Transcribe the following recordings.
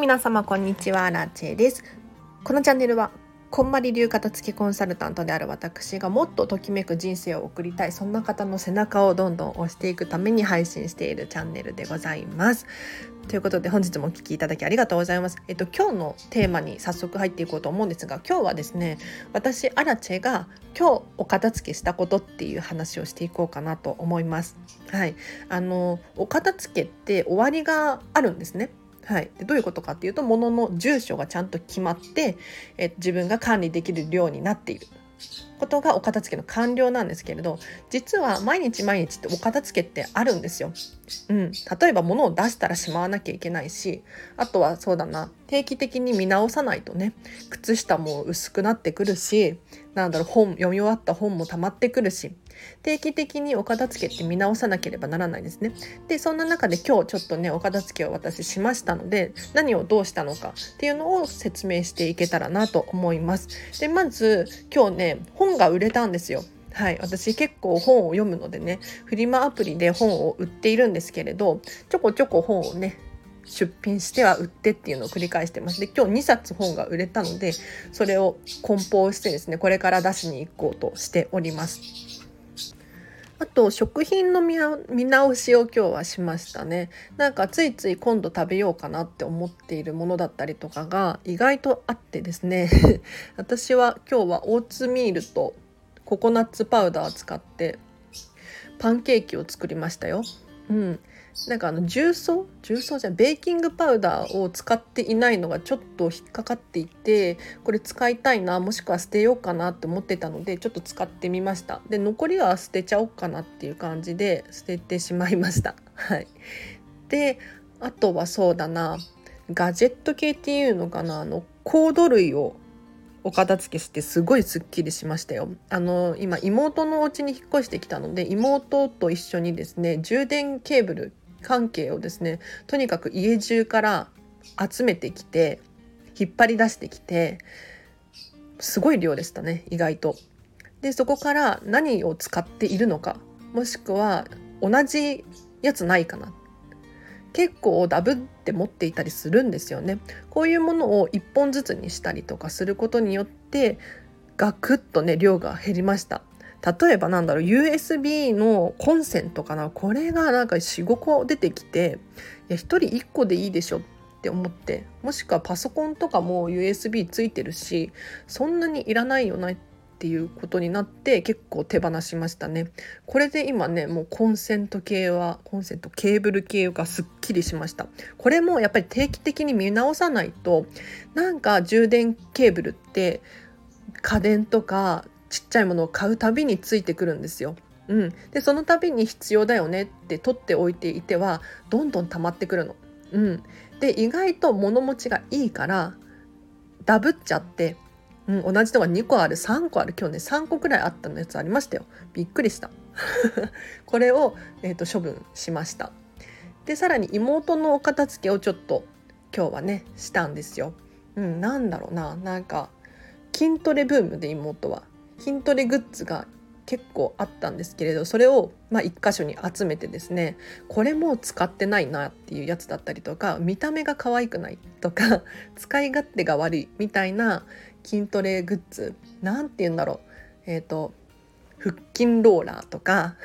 皆様こんにちは。ラチェです。このチャンネルはこんまり流片付けコンサルタントである私がもっとときめく人生を送りたいそんな方の背中をどんどん押していくために配信しているチャンネルでございます。ということで本日もお聴きいただきありがとうございます。えっと今日のテーマに早速入っていこうと思うんですが今日はですね私アラチェが今日お片付けしたことっていう話をしていこうかなと思います。はい。あのお片付けって終わりがあるんですね。はい、でどういうことかっていうと物の住所がちゃんと決まってえ自分が管理できる量になっている。ことがお片付けの完了なんですけれど実は毎日毎日ってお片付けってあるんですよ。うん、例えば物を出したらしまわなきゃいけないしあとはそうだな定期的に見直さないとね靴下も薄くなってくるしなんだろう本読み終わった本も溜まってくるし定期的にお片付けって見直さなければならないですね。でそんな中で今日ちょっとねお片付けを私しましたので何をどうしたのかっていうのを説明していけたらなと思います。でまず今日ね本が売れたんですよ。はい、私結構本を読むのでねフリマアプリで本を売っているんですけれどちょこちょこ本をね出品しては売ってっていうのを繰り返してますで今日2冊本が売れたのでそれを梱包してですねこれから出しに行こうとしておりますあと食品の見直しを今日はしましたね。なんかついつい今度食べようかなって思っているものだったりとかが意外とあってですね。私は今日はオーツミールとココナッツパウダーを使ってパンケーキを作りましたよ。うん、なんかあの重曹？重曹じゃベーキングパウダーを使っていないのがちょっと引っかかっていてこれ使いたいなもしくは捨てようかなって思ってたのでちょっと使ってみました。で残りは捨てちゃおうかなっていう感じで捨ててしまいました。はい。であとはそうだな。ガジェット系っていうのかな？あのコード類をお片付けしてすごいすっきりしましたよ。あの今妹のお家に引っ越してきたので妹と一緒にですね充電ケーブル関係をですねとにかく家中から集めてきて引っ張り出してきてすごい量でしたね意外と。でそこから何を使っているのかもしくは同じやつないかな結構ダブって持っていたりするんですよね。こういうものを1本ずつにしたりとかすることによってガクッとね量が減りました。例えばなんだろう USB のコンセントかな。これがなんか45個出てきていや1人1個でいいでしょって思ってもしくはパソコンとかも USB ついてるしそんなにいらないよなっていうことになって結構手放しましたね。これで今ねもうコンセント系はコンセントケーブル系がすっきりしました。これもやっぱり定期的に見直さないとなんか充電ケーブルって家電とかちっちゃいものを買うたびについてくるんですよ。うん、でその度に必要だよねって取っておいていてはどんどん溜まってくるの。うん、で意外と物持ちがいいからダブっちゃって、うん、同じのが2個ある3個ある今日ね3個くらいあったのやつありましたよ。びっくりした。これを、えーと、処分しました。でさらに妹のお片付けをちょっと今日はねしたんですよ、うん、なんだろうな。なんか筋トレブームで妹は。筋トレグッズが結構あったんですけれどそれをまあ1箇所に集めてですねこれも使ってないなっていうやつだったりとか見た目が可愛くないとか 使い勝手が悪いみたいな筋トレグッズなんて言うんだろう。えっ、ー、と腹筋ローラーとか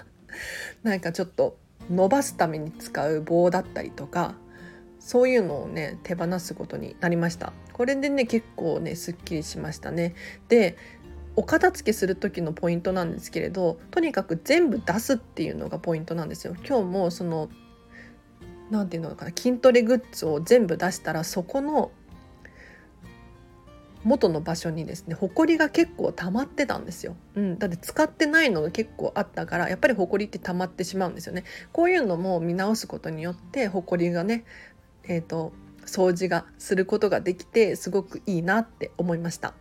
なんかちょっと伸ばすために使う棒だったりとかそういうのをね手放すことになりました。これでね結構ねすっきりしましたね。でお片付けする時のポイントなんですけれどとにかく全部出すっていうのがポイントなんですよ。今日もその何て言うのかな筋トレグッズを全部出したらそこの元の場所にですね埃が結構溜まってたんですよ、うん、だって使ってないのが結構あったからやっぱり埃って溜まってしまうんですよね。こういうのも見直すことによって埃がねえーと掃除がすることができてすごくいいなって思いました。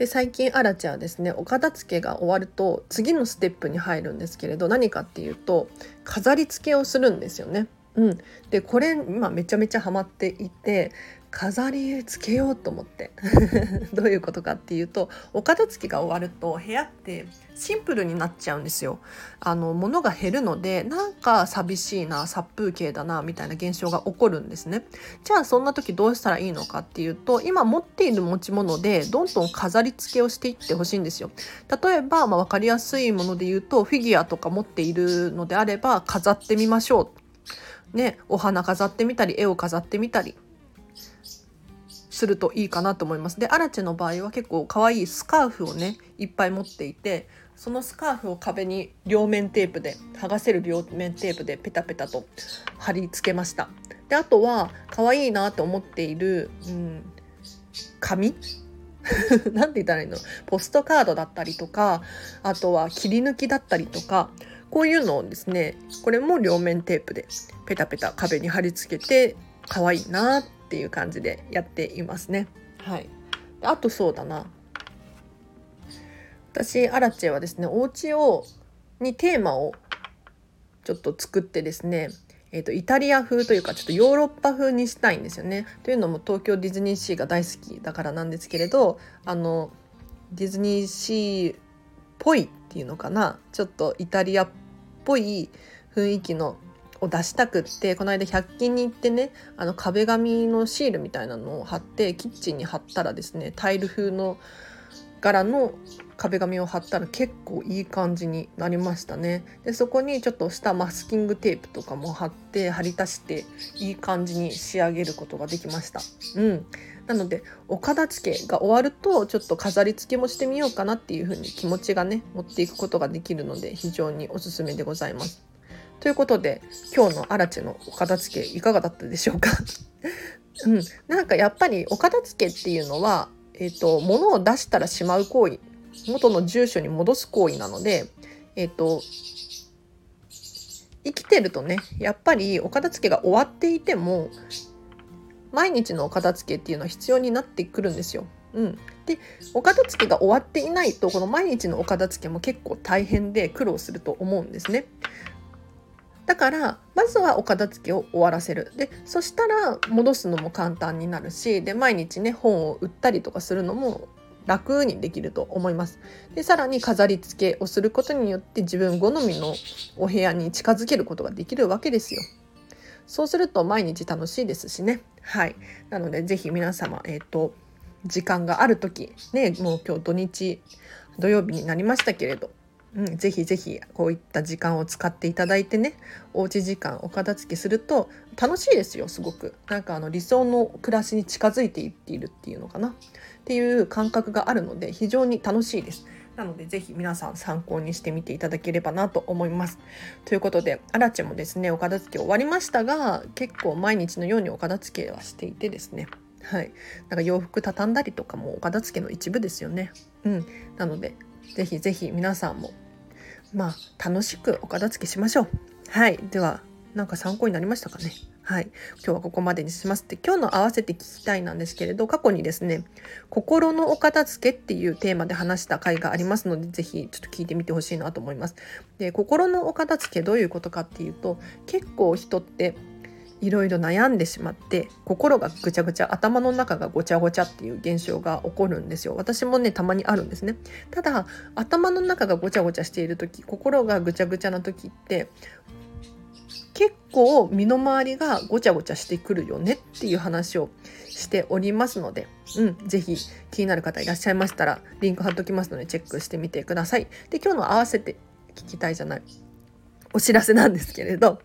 で最近アラチはですねお片付けが終わると次のステップに入るんですけれど何かっていうと飾り付けをするんですよね。うん、でこれ今めちゃめちゃハマっていて飾りつけようと思って。どういうことかっていうとお片付けが終わると部屋ってシンプルになっちゃうんですよ。あの物が減るのでなんか寂しいな殺風景だなみたいな現象が起こるんですね。じゃあそんな時どうしたらいいのかっていうと今持っている持ち物でどんどん飾り付けをしていってほしいんですよ。例えば、まあ、分かりやすいもので言うとフィギュアとか持っているのであれば飾ってみましょう。ねお花飾ってみたり絵を飾ってみたり。するといいかなと思います。でアラチェの場合は結構可愛いスカーフをねいっぱい持っていてそのスカーフを壁に両面テープで剥がせる両面テープでペタペタと貼り付けました。であとは可愛いなと思っている、うん、紙？なんて言ったらいいの？ポストカードだったりとかあとは切り抜きだったりとかこういうのをですねこれも両面テープでペタペタ壁に貼り付けて可愛いなっていう感じでやっていますね。はい、あとそうだな私アラチェはですねお家をにテーマをちょっと作ってですねえーと、イタリア風というかちょっとヨーロッパ風にしたいんですよね。というのも東京ディズニーシーが大好きだからなんですけれどあのディズニーシーっぽいっていうのかなちょっとイタリアっぽい雰囲気のを出したくってこの間100均に行ってねあの壁紙のシールみたいなのを貼ってキッチンに貼ったらですねタイル風の柄の壁紙を貼ったら結構いい感じになりましたね。でそこにちょっとしたマスキングテープとかも貼って貼り足していい感じに仕上げることができました。うん。なのでお片付けが終わるとちょっと飾り付けもしてみようかなっていう風に気持ちがね持っていくことができるので非常におすすめでございます。ということで今日のアラチのお片付けいかがだったでしょうか？うん、なんかやっぱりお片付けっていうのは、えーと、物を出したらしまう行為元の住所に戻す行為なので、えーと、生きてるとねやっぱりお片付けが終わっていても毎日のお片付けっていうのは必要になってくるんですよ。うん、でお片付けが終わっていないとこの毎日のお片付けも結構大変で苦労すると思うんですね。だからまずはお片付けを終わらせるでそしたら戻すのも簡単になるしで毎日ね本を売ったりとかするのも楽にできると思います。でさらに飾り付けをすることによって自分好みのお部屋に近づけることができるわけですよ。そうすると毎日楽しいですしね。はい。なのでぜひ皆様、えっ、ー、と、時間がある時ね、もう今日土日、土曜日になりましたけれど、うん、ぜひぜひこういった時間を使っていただいてねおうち時間お片付けすると楽しいですよすごく。なんかあの理想の暮らしに近づいていっているっていうのかな。っていう感覚があるので非常に楽しいです。なのでぜひ皆さん参考にしてみていただければなと思います。ということでアラチェもですねお片付け終わりましたが結構毎日のようにお片付けはしていてですね。はい、なんか洋服畳んだりとかもお片付けの一部ですよね。うん、なのでぜひぜひ皆さんもまあ楽しくお片付けしましょう。はいではなんか参考になりましたかね？はい、今日はここまでにしますって今日の合わせて聞きたいなんですけれど過去にですね心のお片付けっていうテーマで話した回がありますのでぜひちょっと聞いてみてほしいなと思います。で心のお片付けどういうことかっていうと結構人っていろいろ悩んでしまって心がぐちゃぐちゃ頭の中がごちゃごちゃっていう現象が起こるんですよ私もねたまにあるんですねただ頭の中がごちゃごちゃしている時心がぐちゃぐちゃな時って結構身の回りがごちゃごちゃしてくるよねっていう話をしておりますので、うん、ぜひ気になる方いらっしゃいましたらリンク貼っときますのでチェックしてみてください。で今日の合わせて聞きたいじゃないお知らせなんですけれど、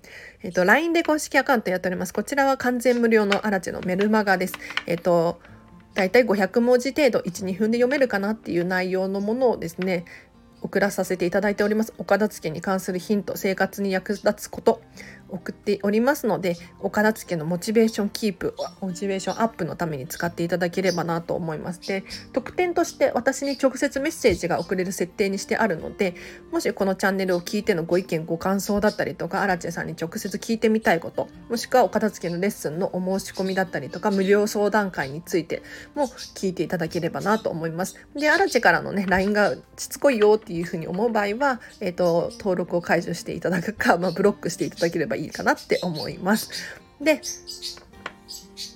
えっ、と、LINE で公式アカウントやっております。こちらは完全無料のアラチェのメルマガです。えっ、と、だいたい500文字程度1、2分で読めるかなっていう内容のものをですね、送らさせていただいております。お片付けに関するヒント、生活に役立つこと、送っておりますのでお片付けのモチベーションキープモチベーションアップのために使っていただければなと思います。で特典として私に直接メッセージが送れる設定にしてあるのでもしこのチャンネルを聞いてのご意見ご感想だったりとかアラチェさんに直接聞いてみたいこともしくはお片付けのレッスンのお申し込みだったりとか無料相談会についても聞いていただければなと思います。でアラチェからのね LINE がしつこいよっていうふうに思う場合は、えーと、登録を解除していただくか、まあ、ブロックしていただければいいいいかなって思います。で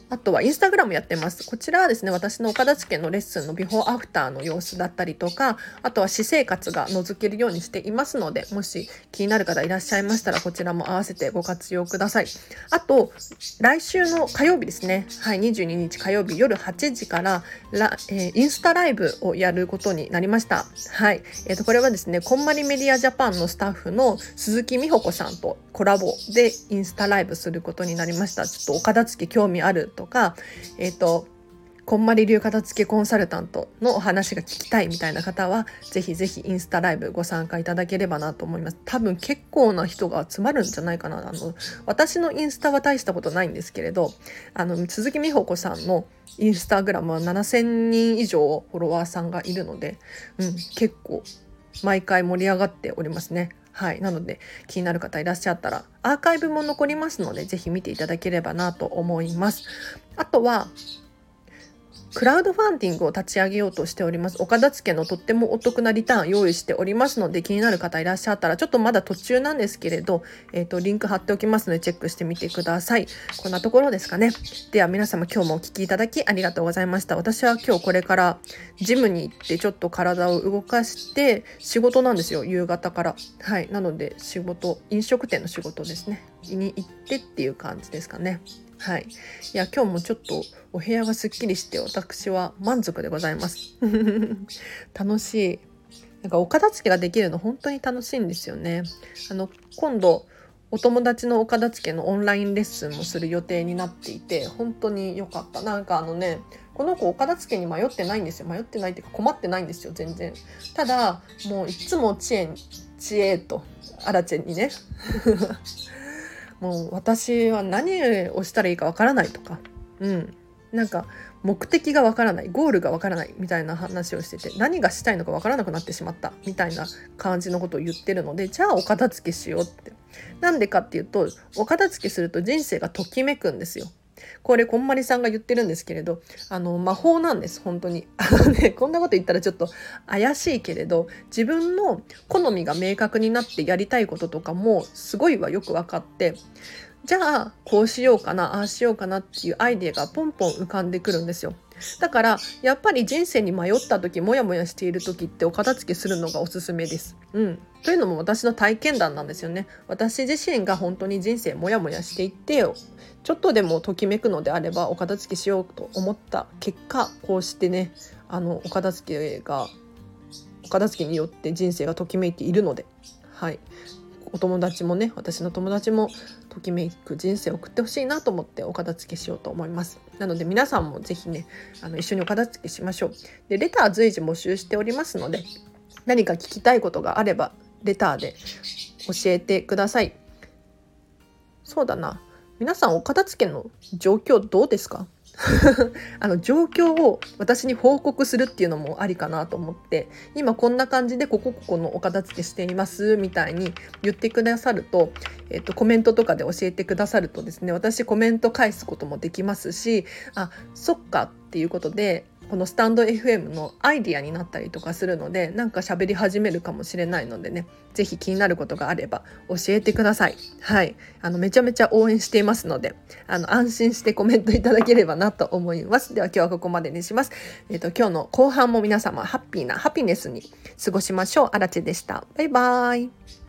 あとはインスタグラムやってます。こちらはですね、私の岡田付のレッスンのビフォーアフターの様子だったりとか、あとは私生活が覗けるようにしていますので、もし気になる方いらっしゃいましたら、こちらも合わせてご活用ください。あと、来週の火曜日ですね、はい、22日火曜日夜8時から、えー、インスタライブをやることになりました。はい。えっ、ー、と、これはですね、こんまりメディアジャパンのスタッフの鈴木美穂子さんとコラボでインスタライブすることになりました。ちょっとお片付興味あるとか、えっ、ー、と、こんまり流片付けコンサルタントのお話が聞きたいみたいな方は、ぜひぜひインスタライブご参加いただければなと思います。多分結構な人が集まるんじゃないかな。あの、私のインスタは大したことないんですけれど、あの、鈴木美穂子さんのインスタグラムは7000人以上フォロワーさんがいるので、うん、結構毎回盛り上がっておりますね。はい。なので、気になる方いらっしゃったら、アーカイブも残りますので、是非見ていただければなと思います。あとは、クラウドファンディングを立ち上げようとしております。岡田付のとってもお得なリターン用意しておりますので、気になる方いらっしゃったら、ちょっとまだ途中なんですけれど、えっ、ー、と、リンク貼っておきますので、チェックしてみてください。こんなところですかね。では皆様今日もお聴きいただきありがとうございました。私は今日これからジムに行ってちょっと体を動かして仕事なんですよ。夕方から。はい。なので仕事、飲食店の仕事ですね。に行ってっていう感じですかね。はい。いや、今日もちょっとお部屋がすっきりして私は満足でございます。楽しい。なんかお片付けができるの本当に楽しいんですよね。あの、今度、お友達のお片付けのオンラインレッスンもする予定になっていて、本当に良かった。なんかあのね、この子お片付けに迷ってないんですよ。迷ってないっていうか困ってないんですよ、全然。ただ、もういつも知恵、知恵と、アラチェにね。もう私は何をしたらいいかわからないとか、うん、なんか目的がわからない。ゴールがわからないみたいな話をしてて何がしたいのかわからなくなってしまった。みたいな感じのことを言ってるのでじゃあお片付けしようって。なんでかっていうとお片付けすると人生がときめくんですよ。これこんまりさんが言ってるんですけれどあの魔法なんです本当に あのねこんなこと言ったらちょっと怪しいけれど自分の好みが明確になってやりたいこととかもすごいはよく分かってじゃあこうしようかなああしようかなっていうアイデアがポンポン浮かんでくるんですよ。だからやっぱり人生に迷った時モヤモヤしている時ってお片付けするのがおすすめです。うん、というのも私の体験談なんですよね。私自身が本当に人生モヤモヤしていってちょっとでもときめくのであればお片付けしようと思った結果こうしてねあのお片付けがお片付けによって人生がときめいているので、はい、お友達もね私の友達もときめく人生を送ってほしいなと思ってお片付けしようと思いますなので皆さんも是非ねあの一緒にお片付けしましょう。でレター随時募集しておりますので何か聞きたいことがあればレターで教えてください。そうだな。皆さんお片付けの状況どうですか？あの状況を私に報告するっていうのもありかなと思って今こんな感じでここここのお片付けしていますみたいに言ってくださると、えっと、コメントとかで教えてくださるとですね私コメント返すこともできますしあそっかっていうことでこのスタンド FM のアイディアになったりとかするのでなんか喋り始めるかもしれないのでね是非気になることがあれば教えてください。はい。あのめちゃめちゃ応援していますのであの安心してコメントいただければなと思います。では今日はここまでにします。えっ、ー、と今日の後半も皆様ハッピーなハピネスに過ごしましょう。あらちでした。バイバーイ。